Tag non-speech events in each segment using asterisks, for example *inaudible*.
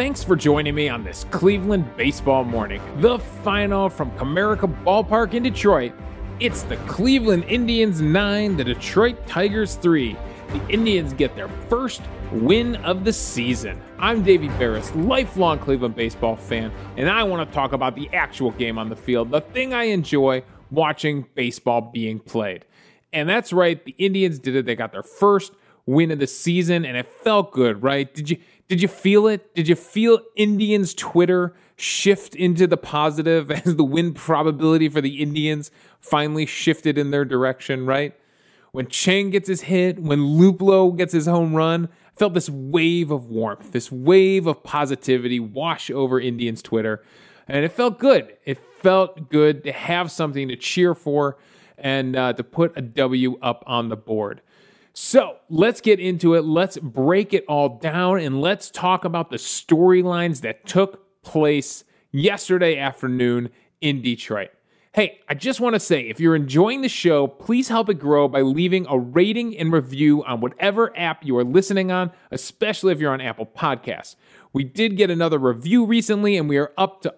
Thanks for joining me on this Cleveland baseball morning. The final from Comerica Ballpark in Detroit. It's the Cleveland Indians 9, the Detroit Tigers 3. The Indians get their first win of the season. I'm Davey Berris, lifelong Cleveland baseball fan, and I want to talk about the actual game on the field, the thing I enjoy watching baseball being played. And that's right, the Indians did it. They got their first win of the season and it felt good, right? Did you did you feel it? Did you feel Indians Twitter shift into the positive *laughs* as the win probability for the Indians finally shifted in their direction, right? When Chang gets his hit, when Luplow gets his home run, I felt this wave of warmth, this wave of positivity wash over Indians Twitter. And it felt good. It felt good to have something to cheer for and uh, to put a W up on the board. So let's get into it. Let's break it all down and let's talk about the storylines that took place yesterday afternoon in Detroit. Hey, I just want to say if you're enjoying the show, please help it grow by leaving a rating and review on whatever app you are listening on, especially if you're on Apple Podcasts. We did get another review recently and we are up to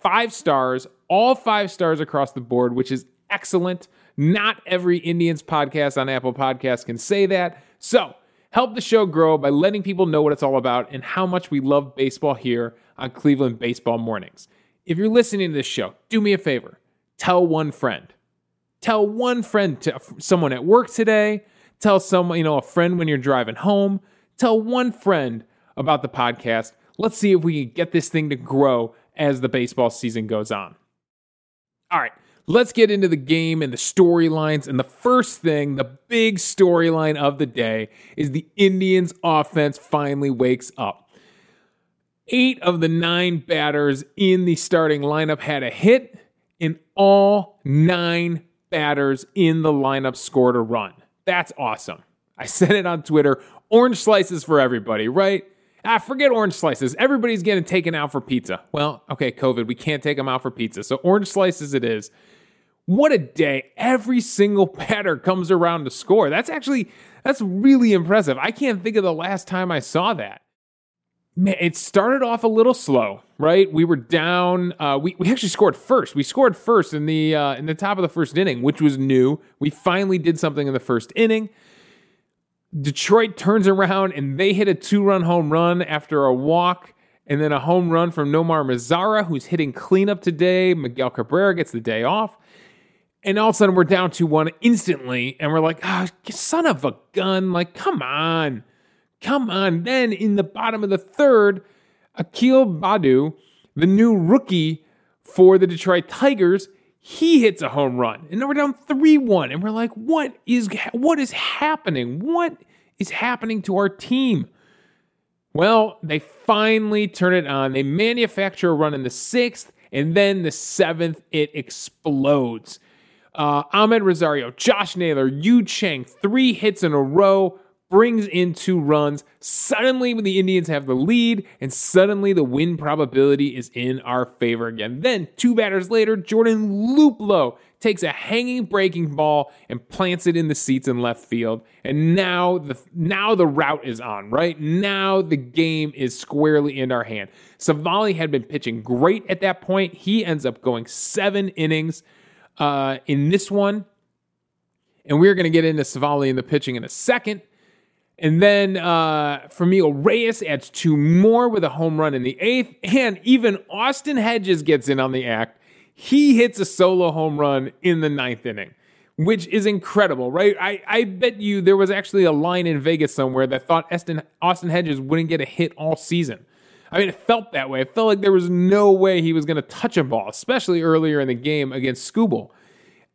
five stars, all five stars across the board, which is excellent. Not every Indians podcast on Apple Podcasts can say that. So, help the show grow by letting people know what it's all about and how much we love baseball here on Cleveland Baseball Mornings. If you're listening to this show, do me a favor tell one friend. Tell one friend to someone at work today. Tell someone, you know, a friend when you're driving home. Tell one friend about the podcast. Let's see if we can get this thing to grow as the baseball season goes on. All right, let's get into the game and the storylines. And the first thing, the big storyline of the day, is the Indians' offense finally wakes up. Eight of the nine batters in the starting lineup had a hit, and all nine batters in the lineup scored a run. That's awesome. I said it on Twitter orange slices for everybody, right? Ah, forget orange slices. Everybody's getting taken out for pizza. Well, okay, COVID, we can't take them out for pizza. So orange slices it is. What a day. Every single *laughs* batter comes around to score. That's actually that's really impressive. I can't think of the last time I saw that. Man, it started off a little slow, right? We were down. Uh, we we actually scored first. We scored first in the uh, in the top of the first inning, which was new. We finally did something in the first inning. Detroit turns around and they hit a two run home run after a walk and then a home run from Nomar Mazara, who's hitting cleanup today. Miguel Cabrera gets the day off. And all of a sudden, we're down to one instantly, and we're like, oh, son of a gun. Like, come on. Come on. Then in the bottom of the third, Akil Baddoo, the new rookie for the Detroit Tigers, he hits a home run. And then we're down 3-1. And we're like, what is what is happening? What is happening to our team? Well, they finally turn it on. They manufacture a run in the sixth, and then the seventh, it explodes. Uh, Amed Rosario, Josh Naylor, Yu Chang, three hits in a row, brings in two runs. Suddenly, the Indians have the lead, and suddenly the win probability is in our favor again. Then, two batters later, Jordan Luplow takes a hanging breaking ball and plants it in the seats in left field. And now the now the route is on, right? Now the game is squarely in our hand. Civale had been pitching great at that point. He ends up going seven innings uh, in this one. And we're going to get into Civale and the pitching in a second. And then uh, Franmil Reyes adds two more with a home run in the eighth. And even Austin Hedges gets in on the act. He hits a solo home run in the ninth inning, which is incredible, right? I, I bet you there was actually a line in Vegas somewhere that thought Austin Hedges wouldn't get a hit all season. I mean, it felt that way. It felt like there was no way he was going to touch a ball, especially earlier in the game against Skubal.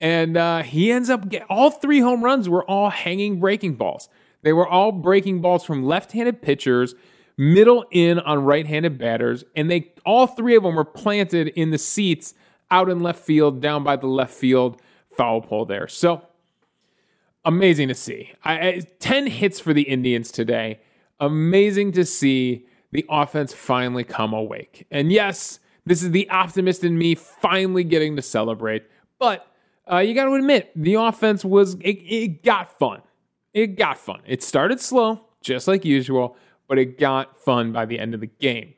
And uh, he ends up get, all three home runs were all hanging breaking balls. They were all breaking balls from left-handed pitchers, middle in on right-handed batters, and they all three of them were planted in the seats out in left field, down by the left field foul pole there. So amazing to see. I, I, Ten hits for the Indians today. Amazing to see the offense finally come awake. And yes, this is the optimist in me finally getting to celebrate. But uh, you got to admit, the offense was, it, it got fun. It got fun. It started slow, just like usual, but it got fun by the end of the game.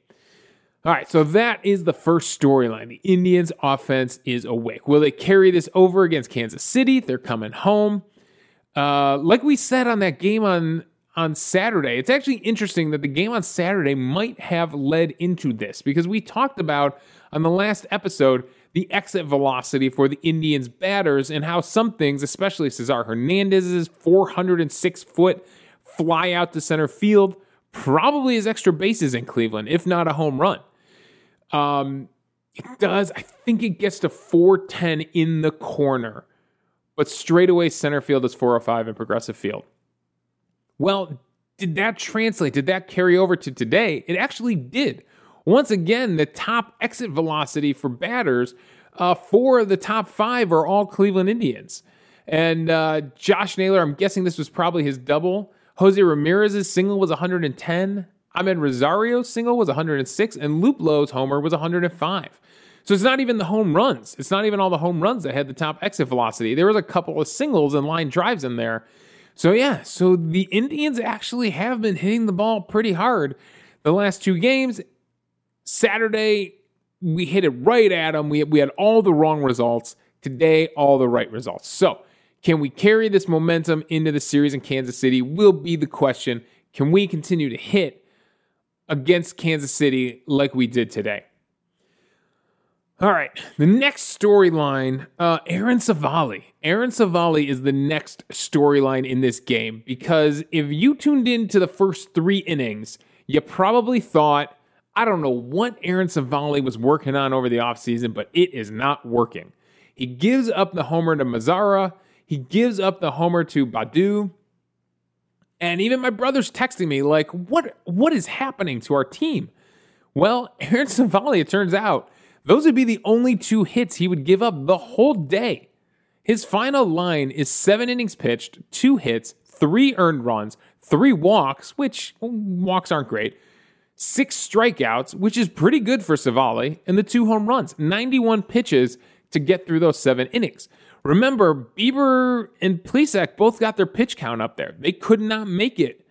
All right, so that is the first storyline. The Indians' offense is awake. Will they carry this over against Kansas City? They're coming home. Uh, like we said on that game on on Saturday, it's actually interesting that the game on Saturday might have led into this because we talked about on the last episode the exit velocity for the Indians batters and how some things, especially Cesar Hernandez's 406 foot fly out to center field, probably is extra bases in Cleveland, if not a home run. Um, it does. I think it gets to 410 in the corner, but straightaway center field is 405 in progressive field. Well, did that translate? Did that carry over to today? It actually did. Once again, the top exit velocity for batters, uh, four of the top five are all Cleveland Indians. And uh, Josh Naylor, I'm guessing this was probably his double. Jose Ramirez's single was 110. Amed Rosario's single was 106, and Lowe's homer was 105. So it's not even the home runs. It's not even all the home runs that had the top exit velocity. There was a couple of singles and line drives in there. So yeah, so the Indians actually have been hitting the ball pretty hard the last two games. Saturday, we hit it right at them. We, we had all the wrong results. Today, all the right results. So, can we carry this momentum into the series in Kansas City? Will be the question. Can we continue to hit against Kansas City like we did today. All right, the next storyline uh, Aaron Civale. Aaron Civale is the next storyline in this game because if you tuned in to the first three innings, you probably thought, I don't know what Aaron Civale was working on over the offseason, but it is not working. He gives up the homer to Mazara, he gives up the homer to Baddoo. and even my brother's texting me like, "What what is happening to our team?" Well, *laughs* Aaron Civale, it turns out, those would be the only two hits he would give up the whole day. His final line is seven innings pitched, two hits, three earned runs, three walks, which walks aren't great, six strikeouts, which is pretty good for Civale, and the two home runs. 91 pitches to get through those seven innings. Remember, Bieber and Plesac both got their pitch count up there. They could not make it,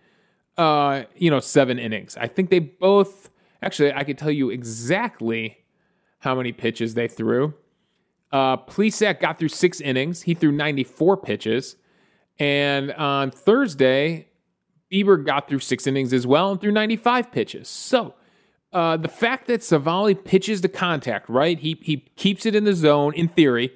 uh, you know, seven innings. I think they both, actually, I could tell you exactly how many pitches they threw. Uh, Plesac got through six innings. He threw 94 pitches. And on Thursday, Bieber got through six innings as well and threw 95 pitches. So uh, the fact that Civale pitches to contact, right? He, he keeps it in the zone in theory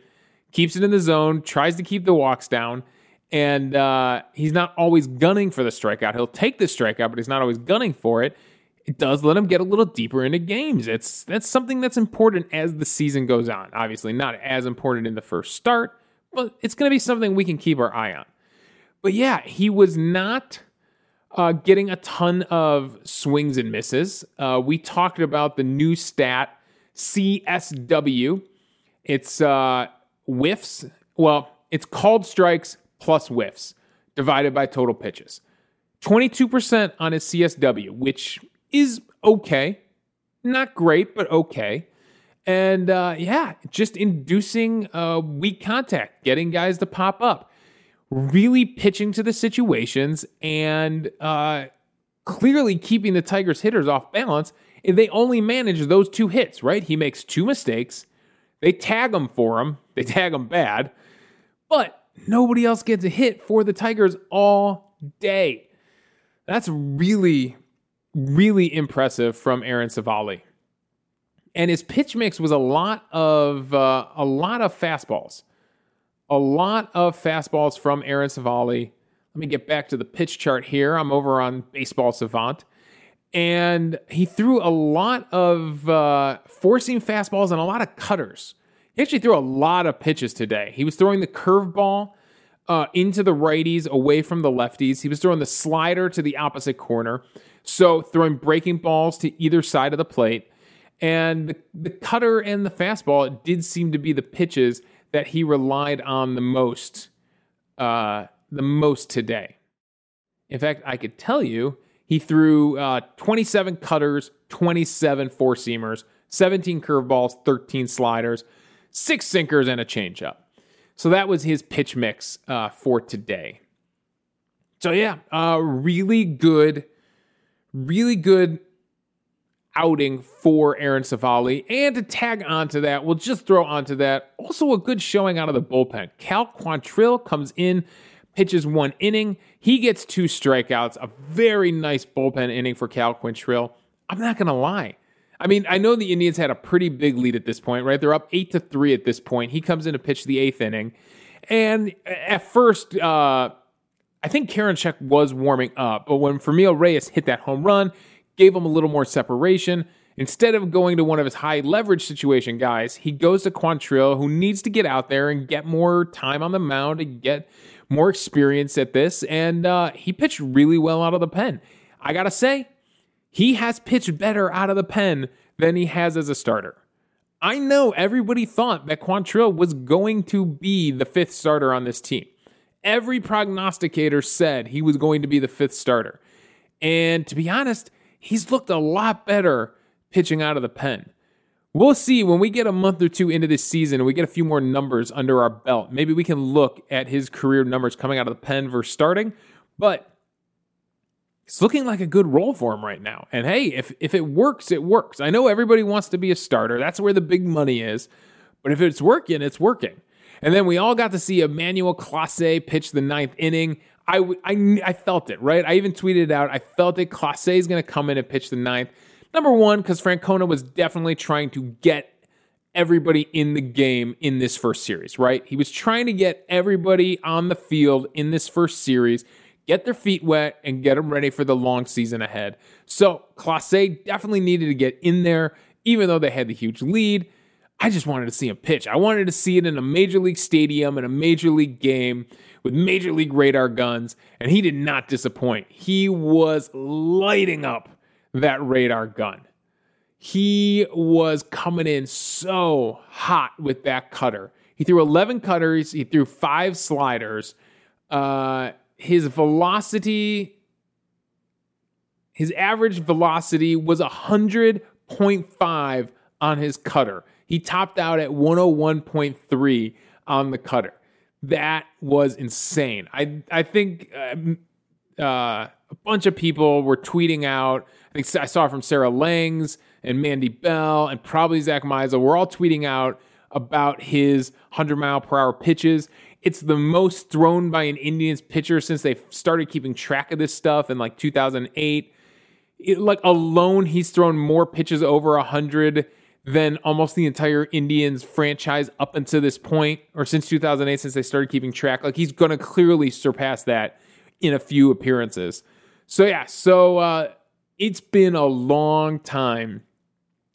keeps it in the zone, tries to keep the walks down, and uh, he's not always gunning for the strikeout. He'll take the strikeout, but he's not always gunning for it. It does let him get a little deeper into games. It's that's something that's important as the season goes on. Obviously, not as important in the first start, but it's going to be something we can keep our eye on. But yeah, he was not uh, getting a ton of swings and misses. Uh, we talked about the new stat CSW. It's uh, whiffs. Well, it's called strikes plus whiffs divided by total pitches. 22% on his CSW, which is okay. Not great, but okay. And uh, yeah, just inducing uh, weak contact, getting guys to pop up, really pitching to the situations, and uh, clearly keeping the Tigers' hitters off balance. They only manage those two hits, right? He makes two mistakes. They tag him for him. They tag him bad, but nobody else gets a hit for the Tigers all day. That's really, really impressive from Aaron Civale. And his pitch mix was a lot of uh, a lot of fastballs, a lot of fastballs from Aaron Civale. Let me get back to the pitch chart here. I'm over on Baseball Savant, and he threw a lot of uh, seam fastballs and a lot of cutters. He actually threw a lot of pitches today. He was throwing the curveball uh, into the righties, away from the lefties. He was throwing the slider to the opposite corner. So throwing breaking balls to either side of the plate. And the, the cutter and the fastball did seem to be the pitches that he relied on the most, uh, the most today. In fact, I could tell you he threw uh, 27 cutters, 27 four seamers, 17 curveballs, 13 sliders six sinkers, and a changeup. So that was his pitch mix uh, for today. So yeah, uh, really good, really good outing for Aaron Civale. And to tag onto that, we'll just throw onto that also a good showing out of the bullpen. Cal Quantrill comes in, pitches one inning. He gets two strikeouts, a very nice bullpen inning for Cal Quantrill. I'm not going to lie. I mean, I know the Indians had a pretty big lead at this point, right? They're up eight to three at this point. He comes in to pitch the eighth inning. And at first, uh, I think Karinchak was warming up, but when Franmil Reyes hit that home run, gave him a little more separation. Instead of going to one of his high leverage situation guys, he goes to Quantrill, who needs to get out there and get more time on the mound and get more experience at this. And uh, he pitched really well out of the pen. I gotta say, he has pitched better out of the pen than he has as a starter. I know everybody thought that Quantrill was going to be the fifth starter on this team. Every prognosticator said he was going to be the fifth starter. And to be honest, he's looked a lot better pitching out of the pen. We'll see when we get a month or two into this season and we get a few more numbers under our belt. Maybe we can look at his career numbers coming out of the pen versus starting. But it's looking like a good role for him right now. And hey, if if it works, it works. I know everybody wants to be a starter. That's where the big money is. But if it's working, it's working. And then we all got to see Emmanuel Clase pitch the ninth inning. I, I, I felt it, right? I even tweeted it out, I felt it. Clase is going to come in and pitch the ninth. Number one, because Francona was definitely trying to get everybody in the game in this first series, right? He was trying to get everybody on the field in this first series, get their feet wet, and get them ready for the long season ahead. So Clase definitely needed to get in there, even though they had the huge lead. I just wanted to see him pitch. I wanted to see it in a major league stadium, in a major league game with major league radar guns, and he did not disappoint. He was lighting up that radar gun. He was coming in so hot with that cutter. He threw 11 cutters, he threw five sliders. Uh, his velocity, his average velocity was 100.5 on his cutter. He topped out at 101.3 on the cutter. That was insane. I I think uh, uh, a bunch of people were tweeting out. I think I saw from Sarah Langs and Mandy Bell and probably Zach Meisel. We're all tweeting out about his 100 mile per hour pitches. It's the most thrown by an Indians pitcher since they started keeping track of this stuff in like 2008. It, like alone, he's thrown more pitches over 100 than almost the entire Indians franchise up until this point, or since 2008, since they started keeping track. Like he's going to clearly surpass that in a few appearances. So yeah, so uh, it's been a long time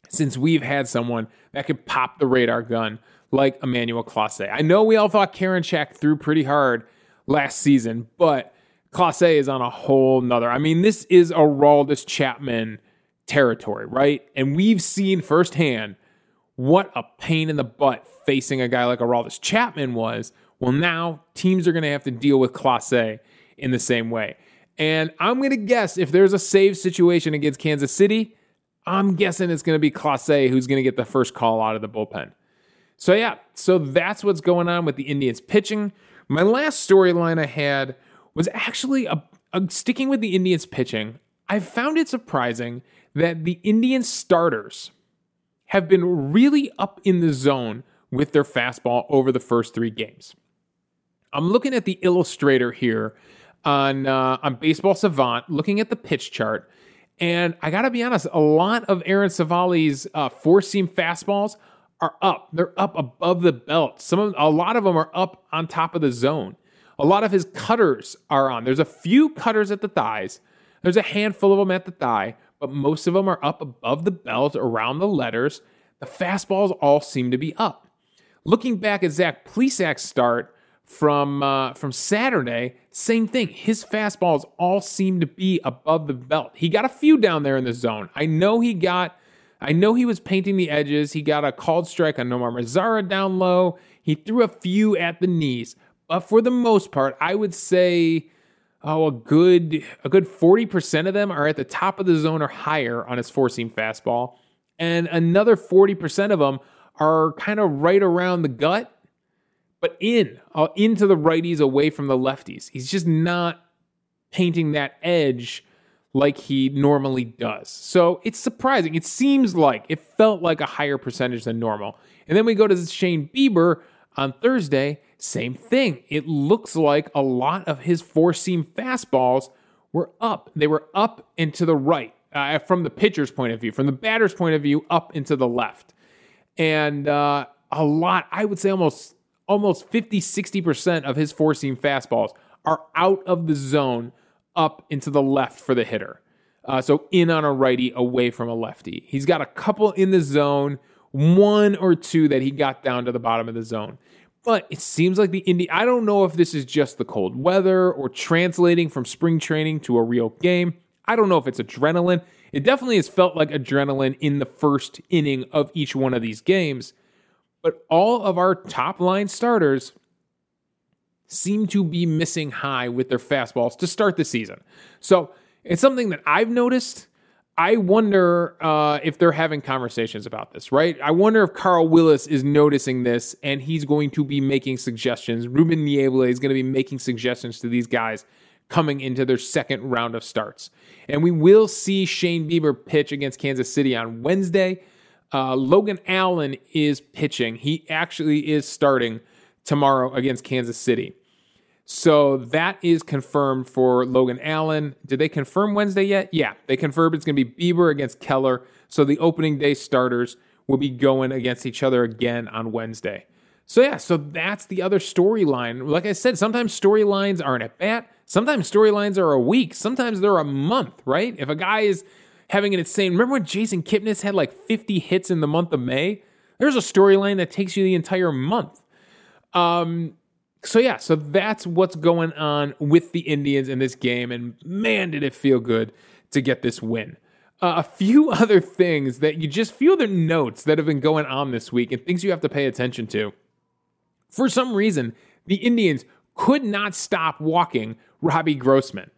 since we've had someone that could pop the radar gun like Emmanuel Clase. I know we all thought Karinchak threw pretty hard last season, but Clase is on a whole nother. I mean, this is a Aroldis Chapman territory, right? And we've seen firsthand what a pain in the butt facing a guy like Aroldis Chapman was. Well, now teams are going to have to deal with Clase in the same way. And I'm going to guess if there's a save situation against Kansas City, I'm guessing it's going to be Clase who's going to get the first call out of the bullpen. So, yeah, so that's what's going on with the Indians pitching. My last storyline I had was actually a, a, sticking with the Indians pitching. I found it surprising that the Indian starters have been really up in the zone with their fastball over the first three games. I'm looking at the illustrator here on uh, on Baseball Savant, looking at the pitch chart, and I got to be honest, a lot of Aaron Civale's uh, four seam fastballs are up. They're up above the belt. Some of a lot of them are up on top of the zone. A lot of his cutters are on. There's a few cutters at the thighs. There's a handful of them at the thigh, but most of them are up above the belt around the letters. The fastballs all seem to be up. Looking back at Zach Plesac's start from uh, from Saturday, same thing. His fastballs all seem to be above the belt. He got a few down there in the zone. I know he got. I know he was painting the edges. He got a called strike on Nomar Mazara down low. He threw a few at the knees, but for the most part, I would say oh, a good a good 40% of them are at the top of the zone or higher on his four seam fastball. And another 40% of them are kind of right around the gut, but in, uh, into the righties away from the lefties. He's just not painting that edge like he normally does. So it's surprising. It seems like it felt like a higher percentage than normal. And then we go to Shane Bieber on Thursday, same thing. It looks like a lot of his four seam fastballs were up. They were up and to the right uh, from the pitcher's point of view, from the batter's point of view, up into the left. And uh, a lot, I would say almost almost 50, 60% of his four seam fastballs are out of the zone up into the left for the hitter. Uh, so in on a righty, away from a lefty. He's got a couple in the zone, one or two that he got down to the bottom of the zone. But it seems like the Indy. I don't know if this is just the cold weather or translating from spring training to a real game. I don't know if it's adrenaline. It definitely has felt like adrenaline in the first inning of each one of these games. But all of our top line starters seem to be missing high with their fastballs to start the season. So it's something that I've noticed. I wonder uh, if they're having conversations about this, right? I wonder if Carl Willis is noticing this and he's going to be making suggestions. Ruben Niebla is going to be making suggestions to these guys coming into their second round of starts. And we will see Shane Bieber pitch against Kansas City on Wednesday. Uh, Logan Allen is pitching. He actually is starting tomorrow against Kansas City. So that is confirmed for Logan Allen. Did they confirm Wednesday yet? Yeah, they confirmed it's going to be Bieber against Keller. So the opening day starters will be going against each other again on Wednesday. So yeah, so that's the other storyline. Like I said, sometimes storylines aren't at bat. Sometimes storylines are a week. Sometimes they're a month, right? If a guy is having an insane. Remember when Jason Kipnis had like 50 hits in the month of May? There's a storyline that takes you the entire month. Um, so yeah, so that's what's going on with the Indians in this game, and man, did it feel good to get this win. Uh, a few *laughs* other things that you just feel the notes that have been going on this week and things you have to pay attention to. For some reason, the Indians could not stop walking Robbie Grossman.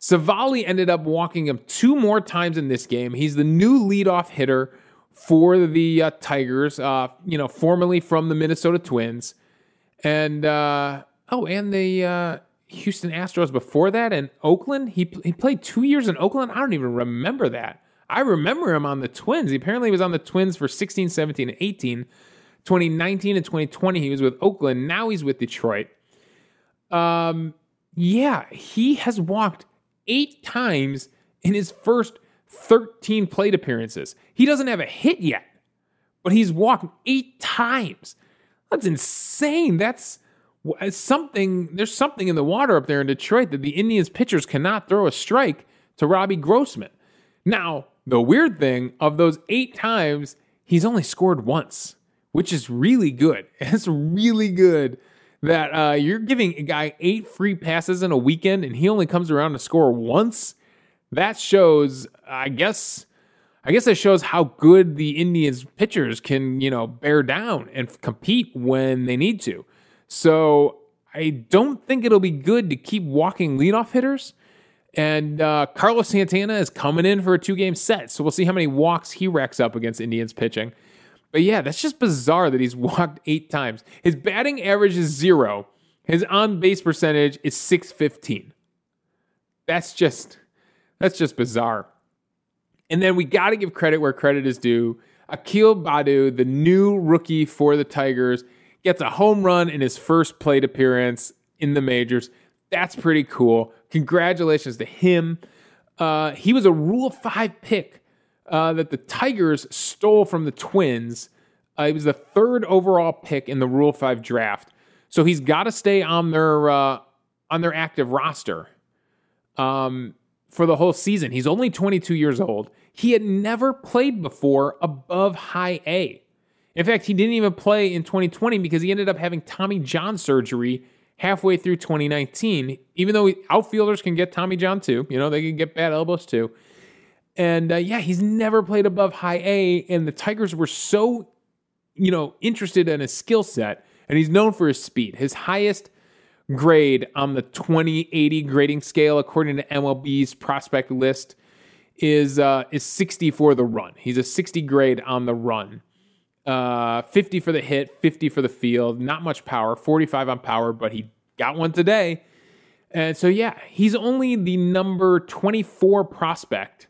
Civale ended up walking him two more times in this game. He's the new leadoff hitter for the uh, Tigers, uh, you know, formerly from the Minnesota Twins. And, uh, oh, and the uh, Houston Astros before that and Oakland. He, he played two years in Oakland. I don't even remember that. I remember him on the Twins. He apparently was on the Twins for 16, 17, and 18. 2019 and 2020, he was with Oakland. Now he's with Detroit. Um, yeah, he has walked eight times in his first 13 plate appearances. He doesn't have a hit yet, but he's walked eight times. That's insane. That's something. There's something in the water up there in Detroit that the Indians pitchers cannot throw a strike to Robbie Grossman. Now, the weird thing of those eight times, he's only scored once, which is really good. *laughs* It's really good that uh, you're giving a guy eight free passes in a weekend and he only comes around to score once. That shows, I guess, I guess that shows how good the Indians pitchers can, you know, bear down and compete when they need to. So I don't think it'll be good to keep walking leadoff hitters. And uh, Carlos Santana is coming in for a two game set. So we'll see how many walks he racks up against Indians pitching. But yeah, that's just bizarre that he's *laughs* walked eight times. His batting average is zero. His on base percentage is 615. That's just that's just bizarre. And then we got to give credit where credit is due. Akil Baddoo, the new rookie for the Tigers, gets a home run in his first plate appearance in the majors. That's pretty cool. Congratulations to him. Uh, he was a Rule 5 pick uh, that the Tigers stole from the Twins. Uh, he was the third overall pick in the Rule Five draft, so he's got to stay on their uh, on their active roster um, for the whole season. He's only 22 years old. He had never played before above High A. In fact, he didn't even play in 2020 because he ended up having Tommy John surgery halfway through 2019. Even though outfielders can get Tommy John too, you know they can get bad elbows too. And uh, yeah, he's never played above high A. And the Tigers were so, you know, interested in his skill set. And he's known for his speed. His highest grade on the 2080 grading scale, according to MLB's prospect list, is uh, is 60 for the run. He's a 60 grade on the run. Uh, 50 for the hit, 50 for the field. Not much power, 45 on power, but he got one today. And so, yeah, he's only the number 24 prospect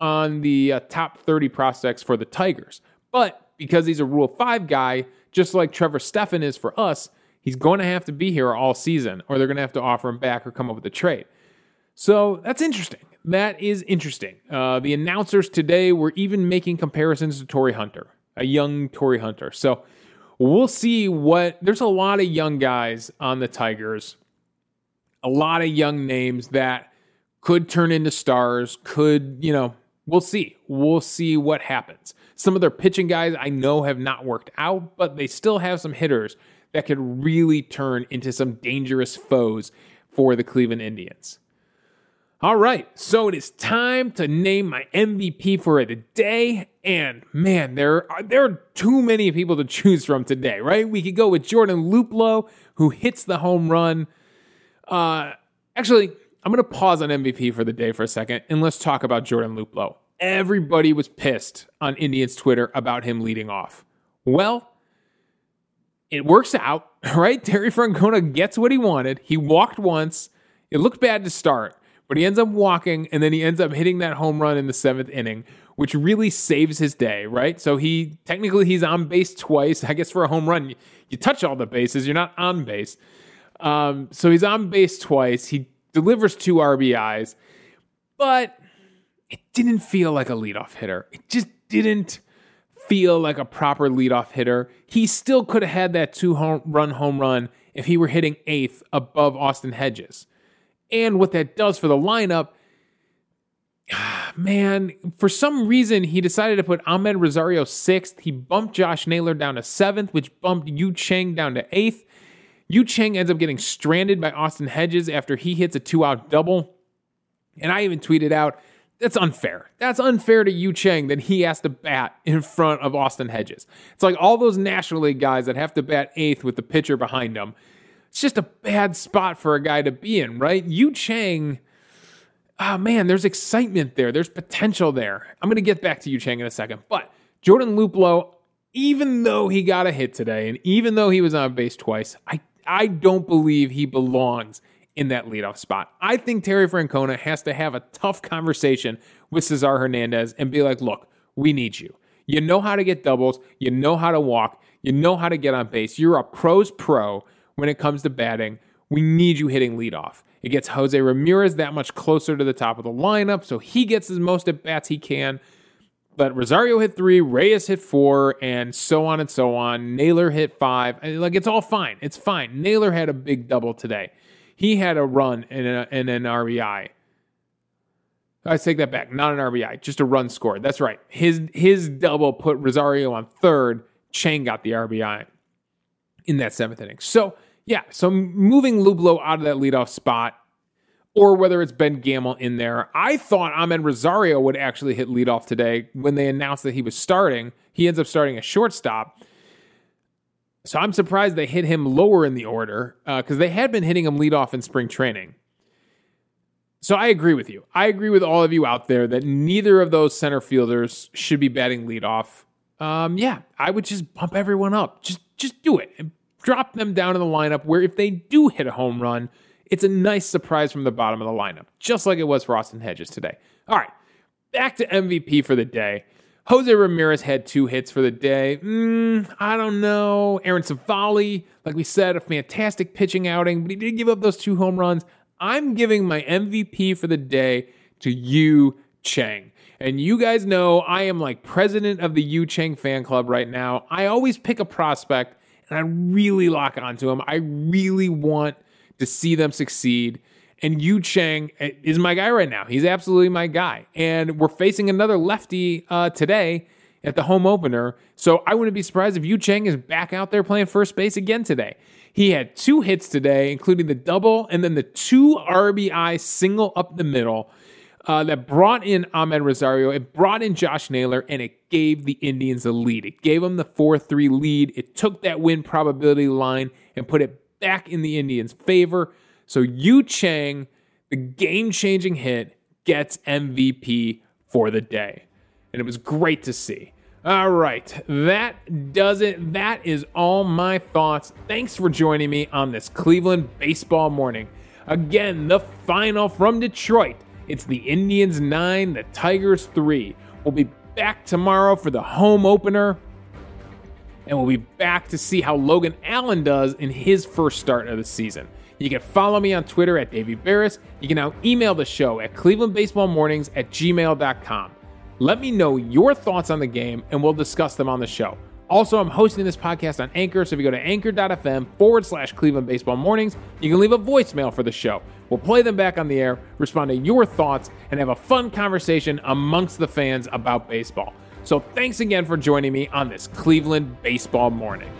on the uh, top 30 prospects for the Tigers. But because he's a Rule 5 guy, just like Trevor Stephan is for us, he's going to have to be here all season, or they're going to have to offer him back or come up with a trade. So that's interesting. That is interesting. Uh, the announcers today were even making comparisons to Torii Hunter, a young Torii Hunter. So we'll see what. There's a lot of young guys on the Tigers, a lot of young names that could turn into stars, could, you know, we'll see. We'll see what happens. Some of their pitching guys I know have not worked out, but they still have some hitters that could really turn into some dangerous foes for the Cleveland Indians. All right, so it is time to name my MVP for the day. And man, there are there are too many people to choose from today, right? We could go with Jordan Luplow, who hits the home run. Uh, actually, I'm going to pause on MVP for the day for a second, and let's talk about Jordan Luplow. Everybody was pissed on Indians Twitter about him leading off. Well, it works out, *laughs* right? Terry Francona gets what he wanted. He walked once. It looked bad to start but he ends up walking and then he ends up hitting that home run in the seventh inning, which really saves his day, right? So he technically he's on base twice. I guess for a home run, you, you touch all the bases, you're not on base. Um, so he's on base twice. He delivers two RBIs, but it didn't feel like a leadoff hitter. It just didn't feel like a proper leadoff hitter. He still could have had that two home run home run if he were hitting eighth above Austin Hedges and what that does for the lineup. *sighs* Man, for some reason, he decided to put Amed Rosario sixth. He bumped Josh Naylor down to seventh, which bumped Yu Chang down to eighth. Yu Chang ends up getting stranded by Austin Hedges after he hits a two out double. And I even tweeted out, that's unfair. That's unfair to Yu Chang that he has to bat in front of Austin Hedges. It's like all those National League guys that have to bat eighth with the pitcher behind them it's just a bad spot for a guy to be in, right? Yu Chang, oh ah, man, there's excitement there. There's potential there. I'm going to get back to Yu Chang in a second. But Jordan Luplow, even though he got a hit today and even though he was on base twice, I, I don't believe he belongs in that leadoff spot. I think Terry Francona has to have a tough conversation with Cesar Hernandez and be like, look, we need you. You know how to get doubles. You know how to walk. You know how to get on base. You're a pro's pro when it comes to batting. We need you hitting leadoff. It gets Jose Ramirez that much closer to the top of the lineup, so he gets as most at bats he can. But Rosario hit three, Reyes hit four, and so on and so on. Naylor hit five. Like it's all fine. It's fine. Naylor had a big double today. He had a run and, a, an RBI. I take that back. Not an RBI, just a run scored. That's right. His his double put Rosario on third. Chang got the RBI in that seventh inning. So yeah, so moving Luplow out of that leadoff spot, or whether it's Ben Gamel in there, I thought Amed Rosario would actually hit leadoff today when they announced that he was starting. He ends up starting a shortstop. So I'm surprised they hit him lower in the order because uh, they had been hitting him leadoff in spring training. So I agree with you. I agree with all of you out there that neither of those center fielders should be batting leadoff. Um, yeah, I would just bump everyone up. Just just do it and drop them down in the lineup where if they do hit a home run, it's a nice surprise from the bottom of the lineup, just like it was for Austin Hedges today. All right, back to MVP for the day. Jose Ramirez had two hits for the day. Mm, I don't know. Aaron Civale, like we said, a fantastic pitching outing, but he did give up those two home runs. I'm giving my MVP for the day to Yu Chang. And you guys know I am like president of the Yu Chang fan club right now. I always pick a prospect and I really lock onto him. I really want to see them succeed. And Yu Chang is my guy right now. He's absolutely my guy. And we're facing another lefty uh, today at the home opener. So I wouldn't be surprised if Yu Chang is back out there playing first base again today. He had two hits today, including the double and then the two RBI single up the middle uh, that brought in Amed Rosario. It brought in Josh Naylor, and it gave the Indians the lead. It gave them the 4 3 lead. It took that win probability line and put it back in the Indians' favor. So Yu Chang, the game changing hit, gets MVP for the day. And it was great to see. All right, that does it. That is all my thoughts. Thanks for joining me on this Cleveland baseball morning. Again, the final from Detroit. It's the Indians 9, the Tigers 3. We'll be back tomorrow for the home opener. And we'll be back to see how Logan Allen does in his first start of the season. You can follow me on Twitter at Davey Berris. You can now email the show at clevelandbaseballmornings at gmail.com. Let me know your thoughts on the game and we'll discuss them on the show. Also, I'm hosting this podcast on Anchor, so if you go to anchor.fm forward slash Cleveland Baseball Mornings, you can leave a voicemail for the show. We'll play them back on the air, respond to your thoughts, and have a fun conversation amongst the fans about baseball. So thanks again for joining me on this Cleveland Baseball Morning.